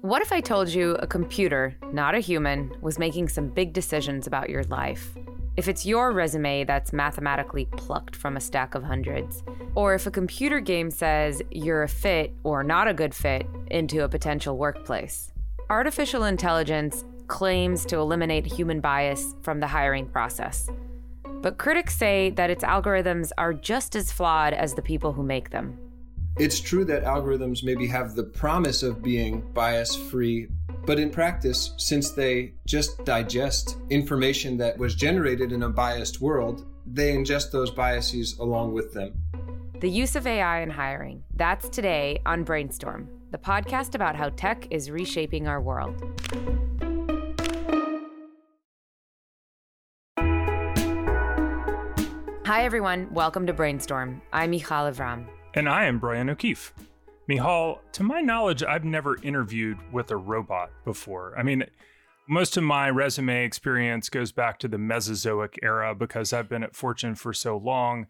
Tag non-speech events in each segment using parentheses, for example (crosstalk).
What if I told you a computer, not a human, was making some big decisions about your life? If it's your resume that's mathematically plucked from a stack of hundreds, or if a computer game says you're a fit or not a good fit into a potential workplace. Artificial intelligence claims to eliminate human bias from the hiring process. But critics say that its algorithms are just as flawed as the people who make them. It's true that algorithms maybe have the promise of being bias free, but in practice, since they just digest information that was generated in a biased world, they ingest those biases along with them. The use of AI in hiring. That's today on Brainstorm, the podcast about how tech is reshaping our world. Hi, everyone. Welcome to Brainstorm. I'm Michal Lev-Ram. And I am Brian O'Keefe. Michal, to my knowledge, I've never interviewed with a robot before. I mean, most of my resume experience goes back to the Mesozoic era because I've been at Fortune for so long,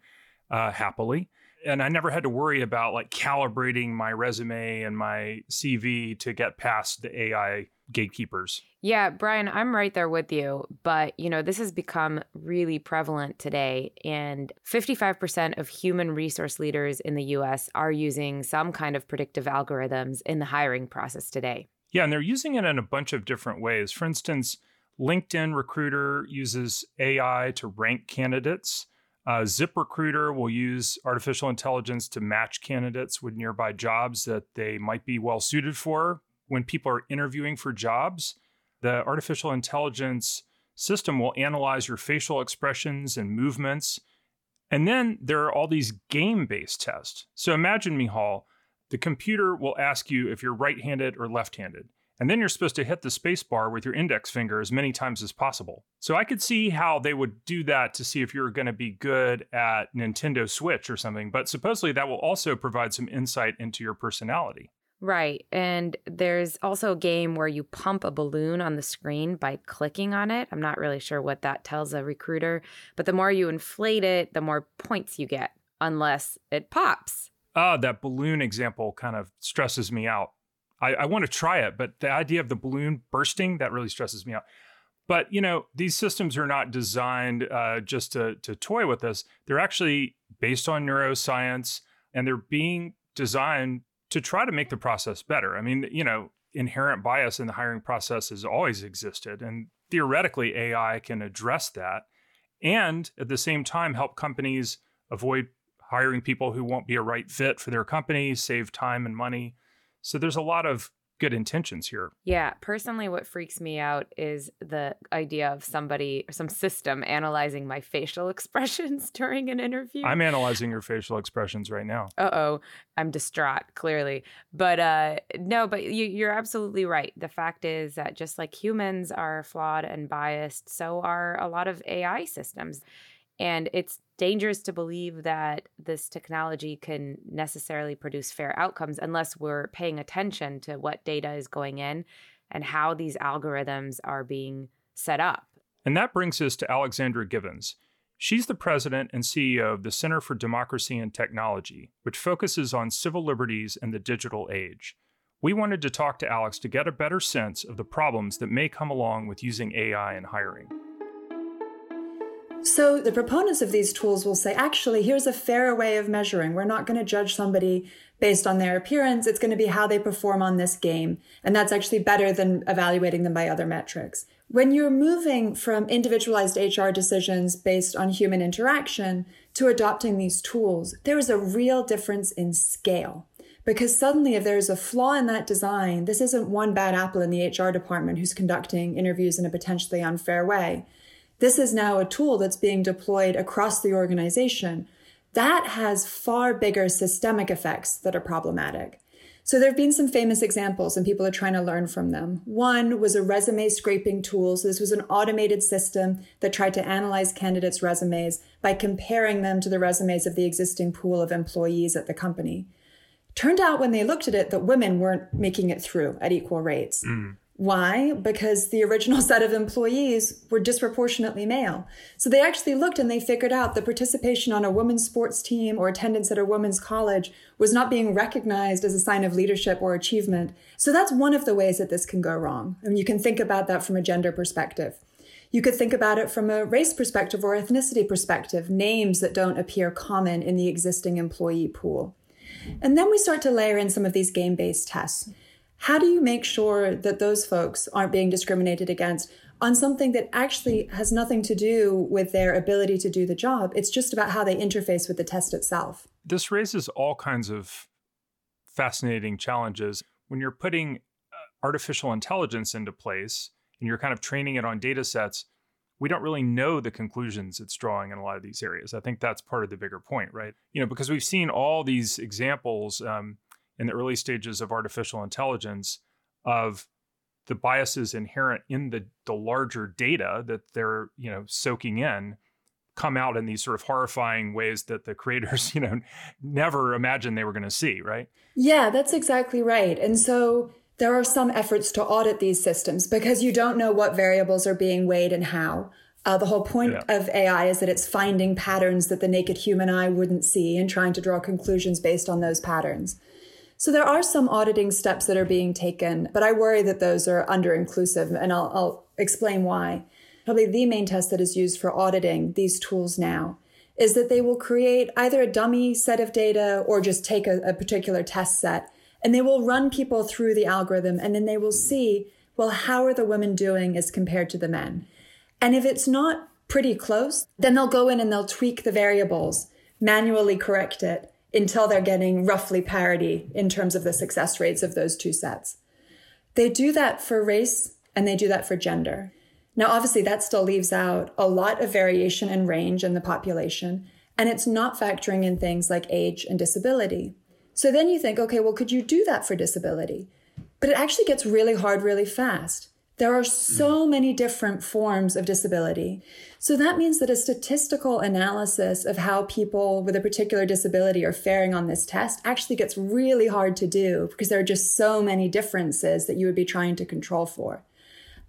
uh, happily. And I never had to worry about like calibrating my resume and my CV to get past the AI gatekeepers. Yeah, Brian, I'm right there with you. But, you know, this has become really prevalent today. And 55% of human resource leaders in the US are using some kind of predictive algorithms in the hiring process today. Yeah, and they're using it in a bunch of different ways. For instance, LinkedIn Recruiter uses AI to rank candidates. Uh, ZipRecruiter will use artificial intelligence to match candidates with nearby jobs that they might be well suited for when people are interviewing for jobs, the artificial intelligence system will analyze your facial expressions and movements. And then there are all these game based tests. So imagine, Michal, the computer will ask you if you're right handed or left handed. And then you're supposed to hit the space bar with your index finger as many times as possible. So I could see how they would do that to see if you're going to be good at Nintendo Switch or something. But supposedly that will also provide some insight into your personality. Right. And there's also a game where you pump a balloon on the screen by clicking on it. I'm not really sure what that tells a recruiter, but the more you inflate it, the more points you get, unless it pops. Ah, that balloon example kind of stresses me out. I, I want to try it, but the idea of the balloon bursting, that really stresses me out. But you know, these systems are not designed uh, just to to toy with us. They're actually based on neuroscience, and they're being designed to try to make the process better. I mean, you know, inherent bias in the hiring process has always existed, and theoretically, AI can address that and at the same time help companies avoid hiring people who won't be a right fit for their company, save time and money. So there's a lot of good intentions here. Yeah, personally what freaks me out is the idea of somebody some system analyzing my facial (laughs) expressions during an interview. I'm analyzing your facial expressions right now. Uh-oh, I'm distraught clearly. But uh no, but you you're absolutely right. The fact is that just like humans are flawed and biased, so are a lot of AI systems. And it's dangerous to believe that this technology can necessarily produce fair outcomes unless we're paying attention to what data is going in and how these algorithms are being set up. And that brings us to Alexandra Givens. She's the president and CEO of the Center for Democracy and Technology, which focuses on civil liberties and the digital age. We wanted to talk to Alex to get a better sense of the problems that may come along with using AI in hiring. So the proponents of these tools will say, actually, here's a fairer way of measuring. We're not going to judge somebody based on their appearance. It's going to be how they perform on this game. And that's actually better than evaluating them by other metrics. When you're moving from individualized HR decisions based on human interaction to adopting these tools, there is a real difference in scale. Because suddenly, if there's a flaw in that design, this isn't one bad apple in the HR department who's conducting interviews in a potentially unfair way this is now a tool that's being deployed across the organization. That has far bigger systemic effects that are problematic. So there have been some famous examples and people are trying to learn from them. One was a resume scraping tool. So this was an automated system that tried to analyze candidates' resumes by comparing them to the resumes of the existing pool of employees at the company. Turned out when they looked at it that women weren't making it through at equal rates. Mm Why? Because the original set of employees were disproportionately male. So they actually looked and they figured out the participation on a women's sports team or attendance at a women's college was not being recognized as a sign of leadership or achievement. So that's one of the ways that this can go wrong. And you can think about that from a gender perspective. You could think about it from a race perspective or ethnicity perspective, names that don't appear common in the existing employee pool. And then we start to layer in some of these game based tests. How do you make sure that those folks aren't being discriminated against on something that actually has nothing to do with their ability to do the job? It's just about how they interface with the test itself. This raises all kinds of fascinating challenges. When you're putting uh, artificial intelligence into place and you're kind of training it on data sets, we don't really know the conclusions it's drawing in a lot of these areas. I think that's part of the bigger point, right? You know, because we've seen all these examples. Um, in the early stages of artificial intelligence of the biases inherent in the the larger data that they're you know soaking in come out in these sort of horrifying ways that the creators (laughs) you know never imagined they were going to see right yeah that's exactly right and so there are some efforts to audit these systems because you don't know what variables are being weighed and how uh, the whole point yeah. of AI is that it's finding patterns that the naked human eye wouldn't see and trying to draw conclusions based on those patterns. So there are some auditing steps that are being taken, but I worry that those are under inclusive, and I'll, I'll explain why. Probably the main test that is used for auditing these tools now is that they will create either a dummy set of data or just take a, a particular test set and they will run people through the algorithm and then they will see, well, how are the women doing as compared to the men? And if it's not pretty close, then they'll go in and they'll tweak the variables, manually correct it, until they're getting roughly parity in terms of the success rates of those two sets. They do that for race and they do that for gender. Now, obviously, that still leaves out a lot of variation and range in the population, and it's not factoring in things like age and disability. So then you think, okay, well, could you do that for disability? But it actually gets really hard really fast. There are mm. so many different forms of disability. So that means that a statistical analysis of how people with a particular disability are faring on this test actually gets really hard to do because there are just so many differences that you would be trying to control for.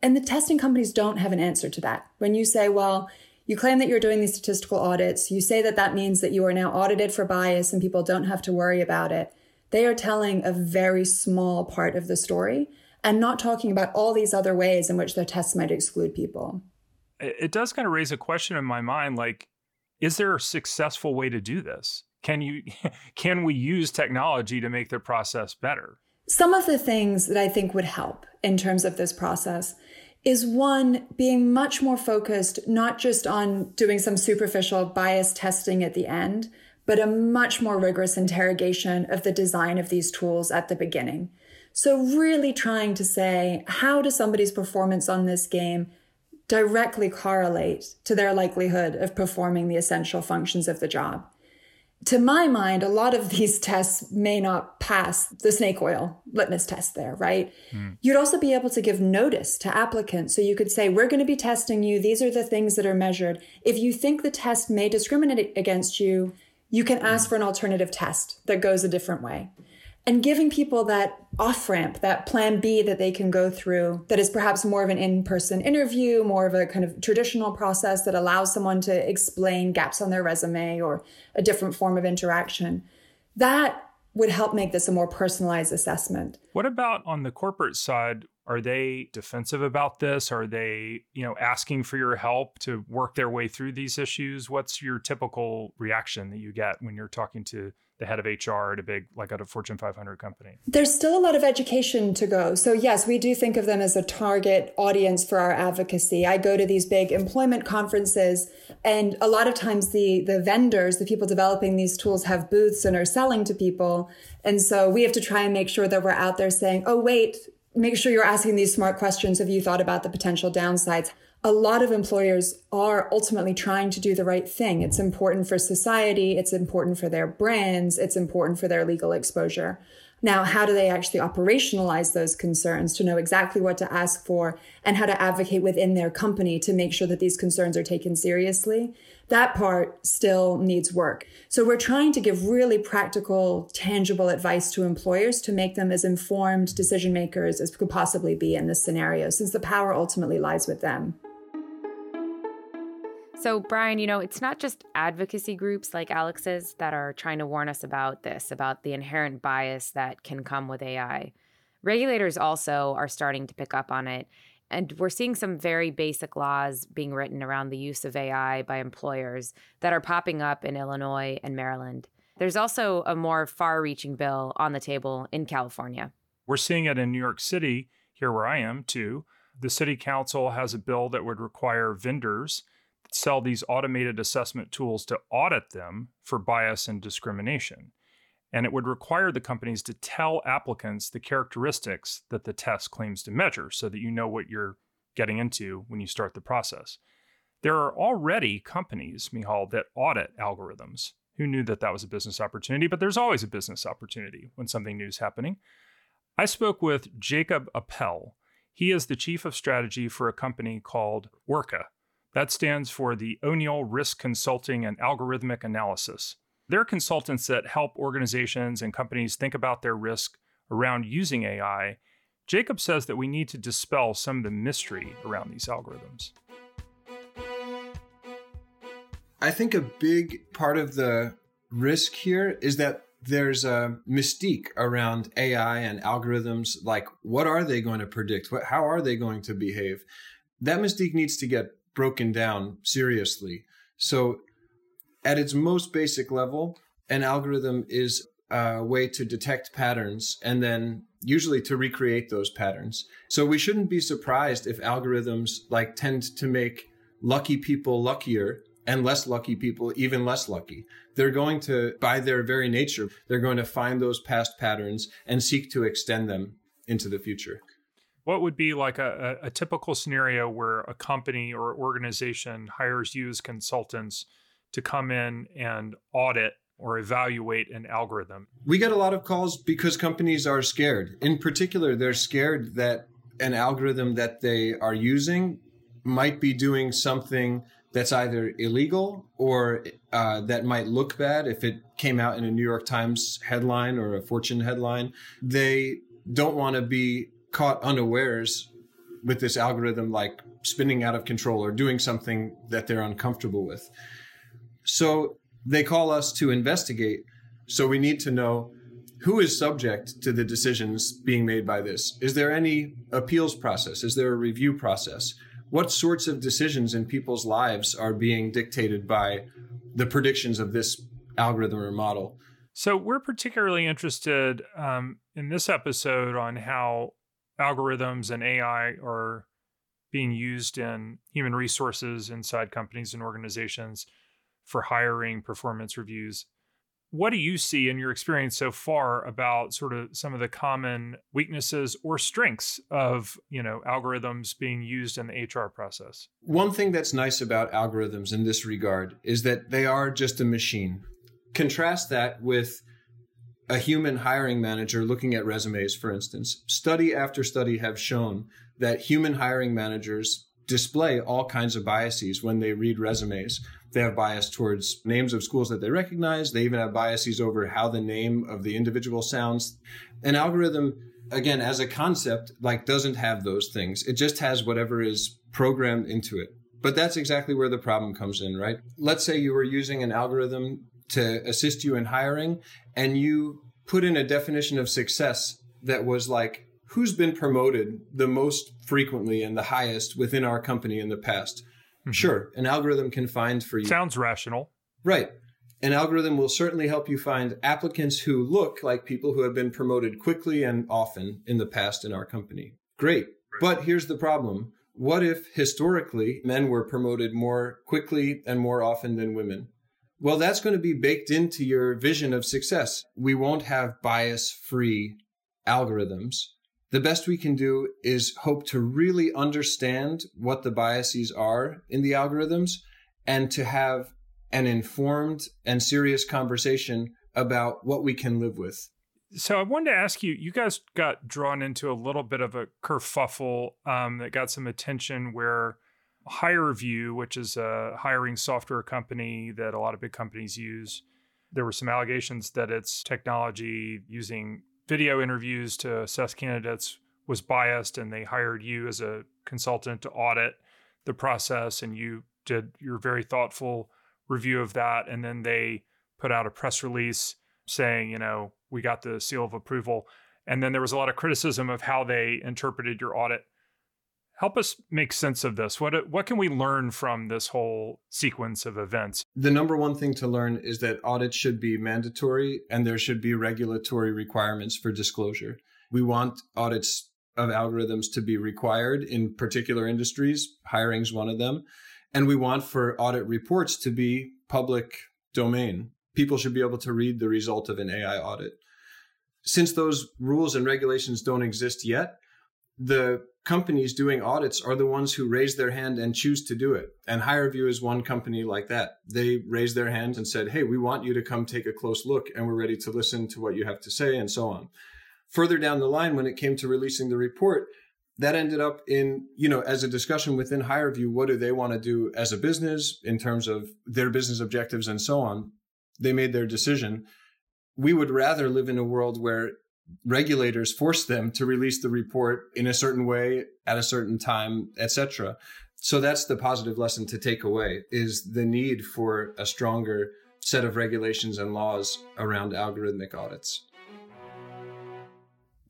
And the testing companies don't have an answer to that. When you say, well, you claim that you're doing these statistical audits, you say that that means that you are now audited for bias and people don't have to worry about it. They are telling a very small part of the story and not talking about all these other ways in which their tests might exclude people. It does kind of raise a question in my mind like, is there a successful way to do this? Can you (laughs) can we use technology to make the process better? Some of the things that I think would help in terms of this process is one being much more focused not just on doing some superficial bias testing at the end, but a much more rigorous interrogation of the design of these tools at the beginning. So, really trying to say, how does somebody's performance on this game directly correlate to their likelihood of performing the essential functions of the job? To my mind, a lot of these (laughs) tests may not pass the snake oil litmus test there, right? Mm. You'd also be able to give notice to applicants. So you could say, we're going to be testing you. These are the things that are measured. If you think the test may discriminate against you, you can ask for an alternative test that goes a different way and giving people that off ramp, that plan B that they can go through, that is perhaps more of an in person interview, more of a kind of traditional process that allows someone to explain gaps on their resume or a different form of interaction. That would help make this a more personalized assessment. What about on the corporate side? Are they defensive about this? Are they, you know, asking for your help to work their way through these issues? What's your typical reaction that you get when you're talking to the head of HR at a big, like at a Fortune 500 company? There's still a lot of education to go. So, yes, we do think of them as a target audience for our advocacy. I go to these big employment conferences, and a lot of times the, the vendors, the people developing these tools, have booths and are selling to people. And so we have to try and make sure that we're out there saying, oh, wait, make sure you're asking these smart questions. Have you thought about the potential downsides? A lot of employers are ultimately trying to do the right thing. It's important for society. It's important for their brands. It's important for their legal exposure. Now, how do they actually operationalize those concerns to know exactly what to ask for and how to advocate within their company to make sure that these concerns are taken seriously? That part still needs work. So we're trying to give really practical, tangible advice to employers to make them as informed decision makers as could possibly be in this scenario, since the power ultimately lies with them. So, Brian, you know, it's not just advocacy groups like Alex's that are trying to warn us about this, about the inherent bias that can come with AI. Regulators also are starting to pick up on it. And we're seeing some very basic laws being written around the use of AI by employers that are popping up in Illinois and Maryland. There's also a more far reaching bill on the table in California. We're seeing it in New York City, here where I am, too. The city council has a bill that would require vendors sell these automated assessment tools to audit them for bias and discrimination. And it would require the companies to tell applicants the characteristics that the test claims to measure so that you know what you're getting into when you start the process. There are already companies, Michal, that audit algorithms. Who knew that that was a business opportunity? But there's always a business opportunity when something new is happening. I spoke with Jacob Appel. He is the chief of strategy for a company called ORCAA, that stands for the O'Neil Risk Consulting and Algorithmic Analysis. They're consultants that help organizations and companies think about their risk around using AI. Jacob says that we need to dispel some of the mystery around these algorithms. I think a big part of the risk here is that there's a mystique around AI and algorithms. Like, what are they going to predict? What, how are they going to behave? That mystique needs to get broken down seriously. So, at its most basic level, an algorithm is a way to detect patterns and then usually to recreate those patterns. So, we shouldn't be surprised if algorithms like tend to make lucky people luckier and less lucky people even less lucky. They're going to, by their very nature, they're going to find those past patterns and seek to extend them into the future what would be like a, a, typical scenario where a company or organization hires you as consultants to come in and audit or evaluate an algorithm? We get a lot of calls because companies are scared. In particular, they're scared that an algorithm that they are using might be doing something that's either illegal or uh, that might look bad if it came out in a New York Times headline or a Fortune headline. They don't want to be caught unawares with this algorithm like spinning out of control or doing something that they're uncomfortable with. So they call us to investigate. So we need to know who is subject to the decisions being made by this. Is there any appeals process? Is there a review process? What sorts of decisions in people's lives are being dictated by the predictions of this algorithm or model? So, we're particularly interested um, in this episode on how algorithms and AI are being used in human resources inside companies and organizations for hiring performance reviews. What do you see in your experience so far about sort of some of the common weaknesses or strengths of, you know, algorithms being used in the HR process? One thing that's nice about algorithms in this regard is that they are just a machine. Contrast that with a human hiring manager looking at resumes, for instance, study after study have shown that human hiring managers display all kinds of biases when they read resumes. They have bias towards names of schools that they recognize. They even have biases over how the name of the individual sounds. An algorithm, again, as a concept, like doesn't have those things. It just has whatever is programmed into it. But that's exactly where the problem comes in, right? Let's say you were using an algorithm to assist you in hiring and you put in a definition of success that was like who's been promoted the most frequently and the highest within our company in the past? Mm-hmm. sure an algorithm can find for you. Sounds rational. Right. An algorithm will certainly help you find applicants who look like people who have been promoted quickly and often in the past in our company. Great. But here's the problem. What if historically men were promoted more quickly and more often than women well, that's going to be baked into your vision of success. We won't have bias free algorithms. The best we can do is hope to really understand what the biases are in the algorithms and to have an informed and serious conversation about what we can live with. So I wanted to ask you, you guys got drawn into a little bit of a kerfuffle um, that got some attention where HireVue, which is a hiring software company that a lot of big companies use, there were some allegations that its technology using video interviews to assess candidates was biased and they hired you as a consultant to audit the process and you did your very thoughtful review of that. And then they put out a press release saying you know we got the seal of approval. And then there was a lot of criticism of how they interpreted your audit help us make sense of this what what can we learn from this whole sequence of events the number one thing to learn is that audits should be mandatory and there should be regulatory requirements for disclosure we want audits of algorithms to be required in particular industries. Hiring is one of them. And we want for audit reports to be public domain. People should be able to read the result of an AI audit. Since those rules and regulations don't exist yet, the companies doing audits are the ones who raise their hand and choose to do it. And HireVue is one company like that. They raised their hand and said, Hey, we want you to come take a close look and we're ready to listen to what you have to say and so on further down the line when it came to releasing the report that ended up in you know as a discussion within HireVue what do they want to do as a business in terms of their business objectives and so on they made their decision we would rather live in a world where regulators force them to release the report in a certain way at a certain time etc so that's the positive lesson to take away is the need for a stronger set of regulations and laws around algorithmic audits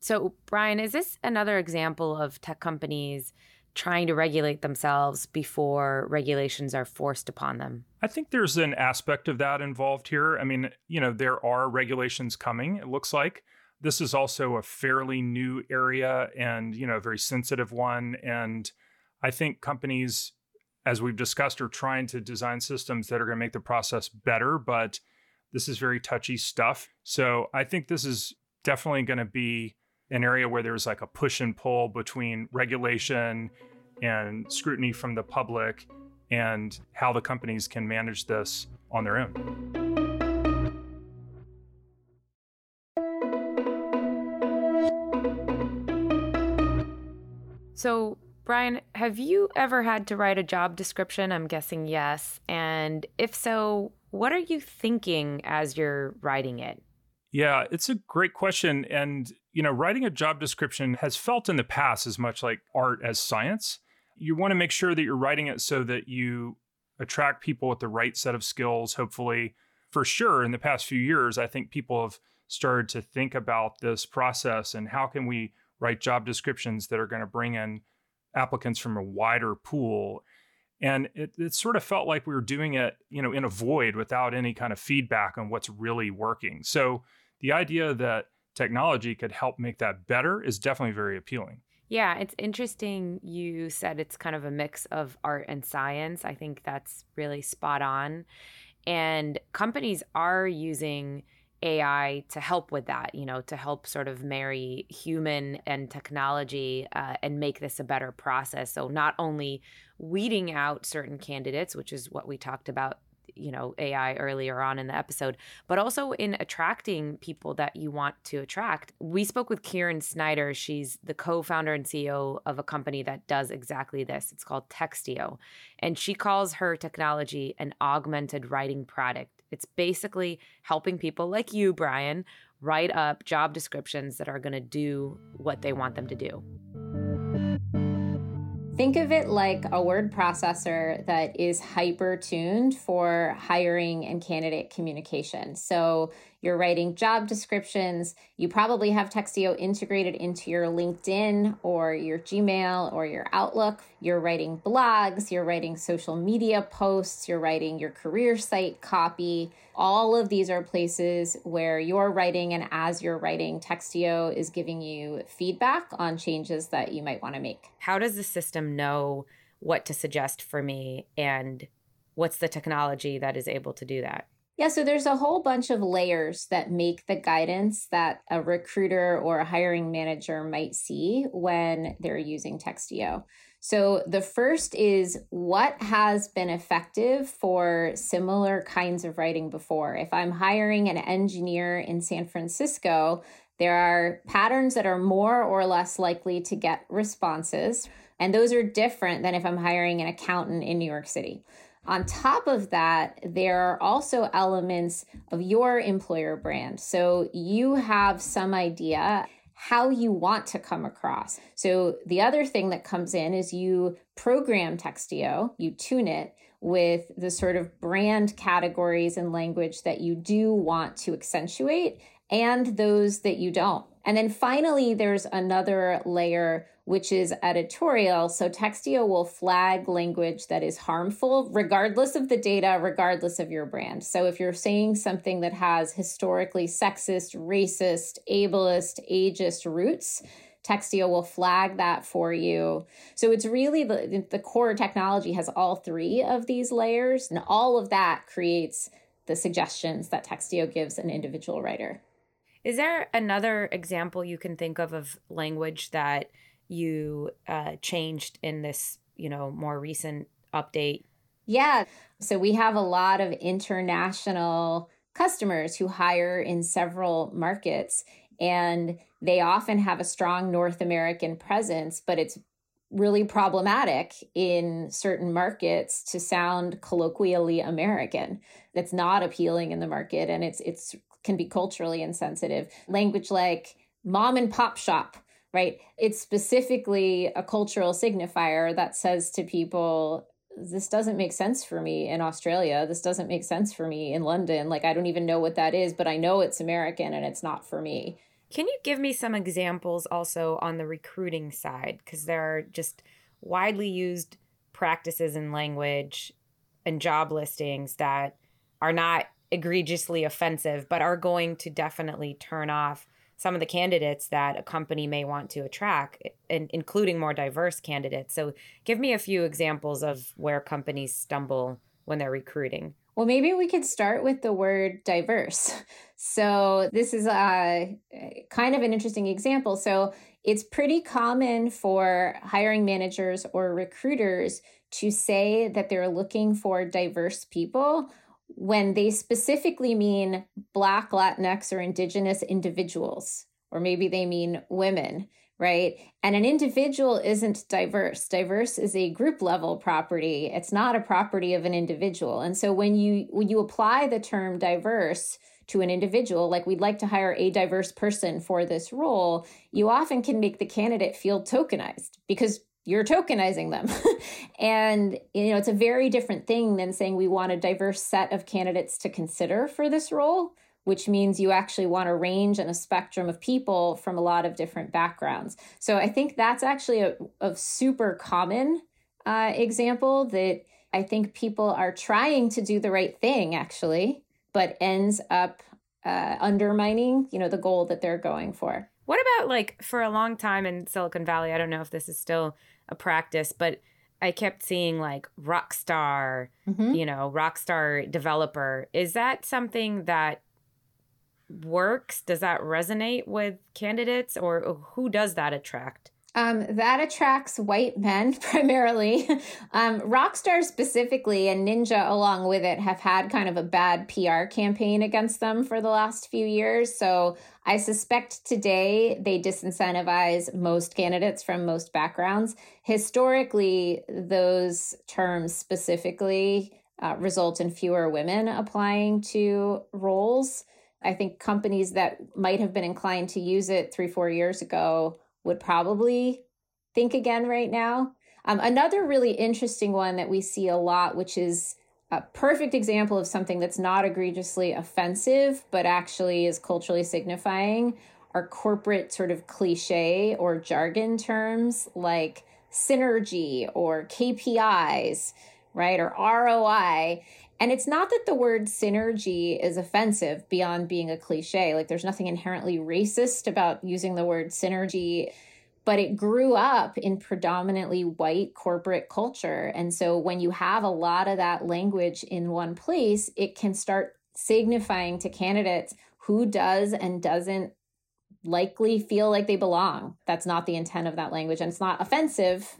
so, Brian, is this another example of tech companies trying to regulate themselves before regulations are forced upon them? I think there's an aspect of that involved here. I mean, you know, there are regulations coming, it looks like. This is also a fairly new area and, you know, a very sensitive one. And I think companies, as we've discussed, are trying to design systems that are going to make the process better, but this is very touchy stuff. So I think this is definitely going to be an area where there's like a push and pull between regulation and scrutiny from the public and how the companies can manage this on their own. So, Brian, have you ever had to write a job description? I'm guessing yes. And if so, what are you thinking as you're writing it? Yeah, it's a great question. And, you know, writing a job description has felt in the past as much like art as science. You want to make sure that you're writing it so that you attract people with the right set of skills, hopefully. For sure, in the past few years, I think people have started to think about this process and how can we write job descriptions that are going to bring in applicants from a wider pool and it, it sort of felt like we were doing it you know in a void without any kind of feedback on what's really working so the idea that technology could help make that better is definitely very appealing. Yeah, it's interesting. You said it's kind of a mix of art and science. I think that's really spot on. And companies are using AI to help with that, you know, to help sort of marry human and technology uh, and make this a better process. So, not only weeding out certain candidates, which is what we talked about you know AI earlier on in the episode, but also in attracting people that you want to attract. We spoke with Kieran Snyder. She's the co-founder and CEO of a company that does exactly this. It's called Textio, and she calls her technology an augmented writing product. It's basically helping people like you, Brian, write up job descriptions that are going to do what they want them to do. Think of it like a word processor that is hyper tuned for hiring and candidate communication. So you're writing job descriptions. You probably have Textio integrated into your LinkedIn or your Gmail or your Outlook. You're writing blogs, you're writing social media posts, you're writing your career site copy. All of these are places where you're writing, and as you're writing, Textio is giving you feedback on changes that you might want to make. How does the system know what to suggest for me, and what's the technology that is able to do that? Yeah, so there's a whole bunch of layers that make the guidance that a recruiter or a hiring manager might see when they're using Textio. So the first is what has been effective for similar kinds of writing before. If I'm hiring an engineer in San Francisco, There are patterns that are more or less likely to get responses, and those are different than if I'm hiring an accountant in New York City. On top of that, there are also elements of your employer brand. So you have some idea how you want to come across. So the other thing that comes in is you program Textio, you tune it with the sort of brand categories and language that you do want to accentuate and those that you don't. And then finally, there's another layer which is editorial. So Textio will flag language that is harmful, regardless of the data, regardless of your brand. So if you're saying something that has historically sexist, racist, ableist, ageist roots, Textio will flag that for you. So it's really the, the core technology has all three of these layers, and all of that creates the suggestions that Textio gives an individual writer. Is there another example you can think of of language that you uh, changed in this, you know, more recent update? Yeah. So we have a lot of international customers who hire in several markets and they often have a strong North American presence, but it's really problematic in certain markets to sound colloquially American. That's not appealing in the market and it's it's can be culturally insensitive. Language like mom and pop shop right? It's specifically a cultural signifier that says to people, this doesn't make sense for me in Australia. This doesn't make sense for me in London. Like, I don't even know what that is, but I know it's American and it's not for me. Can you give me some examples also on the recruiting side? Because there are just widely used practices in language and job listings that are not egregiously offensive, but are going to definitely turn off some of the candidates that a company may want to attract, and including more diverse candidates. So, give me a few examples of where companies stumble when they're recruiting. Well, maybe we could start with the word diverse. (laughs) So, this is a kind of an interesting example. So, it's pretty common for hiring managers or recruiters to say that they're looking for diverse people when they specifically mean Black, Latinx, or Indigenous individuals, or maybe they mean women, right? And an individual isn't diverse. Diverse is a group level property. It's not a property of an individual. And so when you when you apply the term diverse to an individual, like we'd like to hire a diverse person for this role, you often can make the candidate feel tokenized because you're tokenizing them. (laughs) and you know, it's a very different thing than saying we want a diverse set of candidates to consider for this role, which means you actually want a range and a spectrum of people from a lot of different backgrounds. So I think that's actually a, a super common uh, example that I think people are trying to do the right thing actually, but ends up uh, undermining, you know, the goal that they're going for. What about like for a long time in Silicon Valley? I don't know if this is still a practice, but I kept seeing like rock star, mm-hmm. you know, rock star developer. Is that something that works? Does that resonate with candidates or who does that attract? Um, that attracts white men (laughs) primarily. um, Rockstar specifically and Ninja along with it have had kind of a bad PR campaign against them for the last few years. So I suspect today they disincentivize most candidates from most backgrounds. Historically, those terms specifically uh, result in fewer women applying to roles. I think companies that might have been inclined to use it three, four years ago would probably think again right now. Um, another really interesting one that we see a lot, which is a perfect example of something that's not egregiously offensive, but actually is culturally signifying, are corporate sort of cliche or jargon terms like synergy or KPIs, right? Or ROI. And it's not that the word synergy is offensive beyond being a cliche. Like there's nothing inherently racist about using the word synergy, but it grew up in predominantly white corporate culture. And so when you have a lot of that language in one place, it can start signifying to candidates who does and doesn't likely feel like they belong. That's not the intent of that language. And it's not offensive,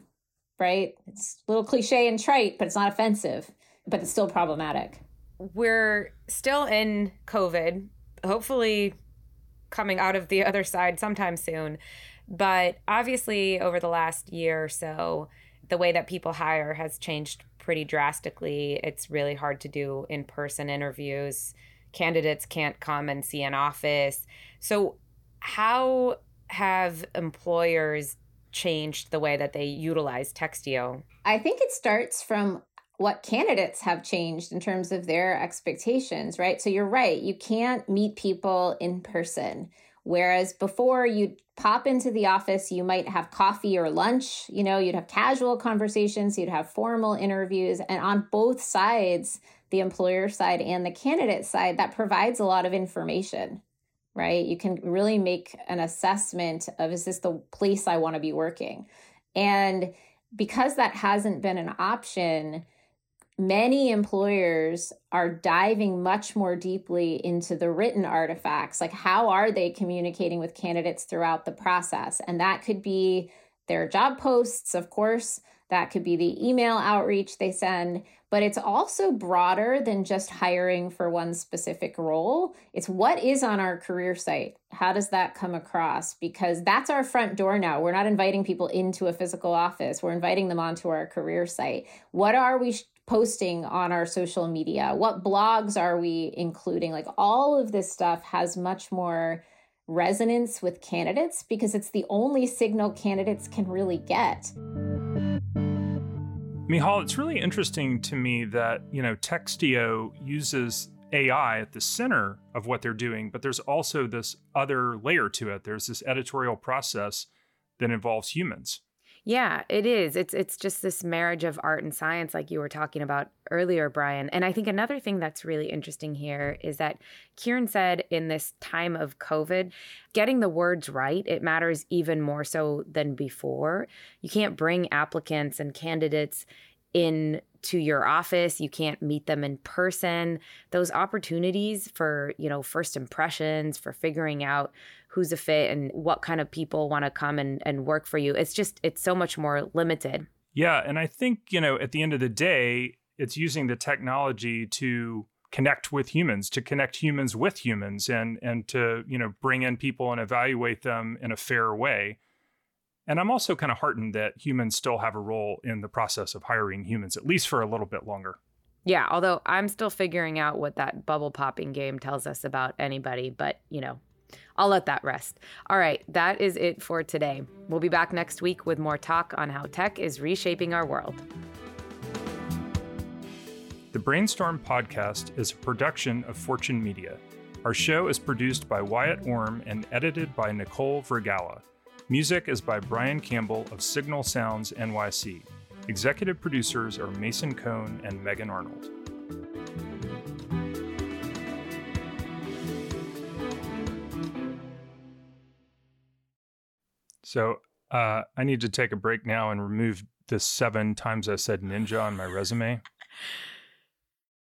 right? It's a little cliche and trite, but it's not offensive but it's still problematic. We're still in COVID. Hopefully, coming out of the other side sometime soon. But obviously, over the last year or so, the way that people hire has changed pretty drastically. It's really hard to do in person interviews. Candidates can't come and see an office. So, how have employers changed the way that they utilize Textio? I think it starts from what candidates have changed in terms of their expectations, right? So you're right, you can't meet people in person. Whereas before you'd pop into the office, you might have coffee or lunch, you know, you'd have casual conversations, you'd have formal interviews. And on both sides, the employer side and the candidate side, that provides a lot of information, right? You can really make an assessment of is this the place I want to be working? And because that hasn't been an option, many employers are diving much more deeply into the written artifacts like how are they communicating with candidates throughout the process? And that could be their job posts of course. That could be the email outreach they send. But it's also broader than just hiring for one specific role. It's what is on our career site? How does that come across? Because that's our front door now. We're not inviting people into a physical office. We're inviting them onto our career site. What are we posting on our social media? What blogs are we including? Like all of this stuff has much more resonance with candidates because it's the only signal candidates can really get. Michal, it's really interesting to me that, you know, Textio uses AI at the center of what they're doing, but there's also this other layer to it. There's this editorial process that involves humans. Yeah, it is. It's it's just this marriage of art and science like you were talking about earlier, Brian. And I think another thing that's really interesting here is that Kieran said in this time of COVID, getting the words right, it matters even more so than before. You can't bring applicants and candidates in to your office you can't meet them in person those opportunities for you know first impressions for figuring out who's a fit and what kind of people want to come and, and work for you. It's just, it's so much more limited. Yeah. And I think, you know, at the end of the day, it's using the technology to connect with humans, to connect humans with humans and and to, you know, bring in people and evaluate them in a fair way. And I'm also kind of heartened that humans still have a role in the process of hiring humans, at least for a little bit longer. Yeah, although I'm still figuring out what that bubble popping game tells us about anybody, but you know, I'll let that rest. All right, that is it for today. We'll be back next week with more talk on how tech is reshaping our world. The Brainstorm podcast is a production of Fortune Media. Our show is produced by Wyatt Orm and edited by Nicole Vergala. Music is by Brian Campbell of Signal Sounds NYC. Executive producers are Mason Cohn and Megan Arnold. So uh, I need to take a break now and remove the seven times I said ninja on my resume.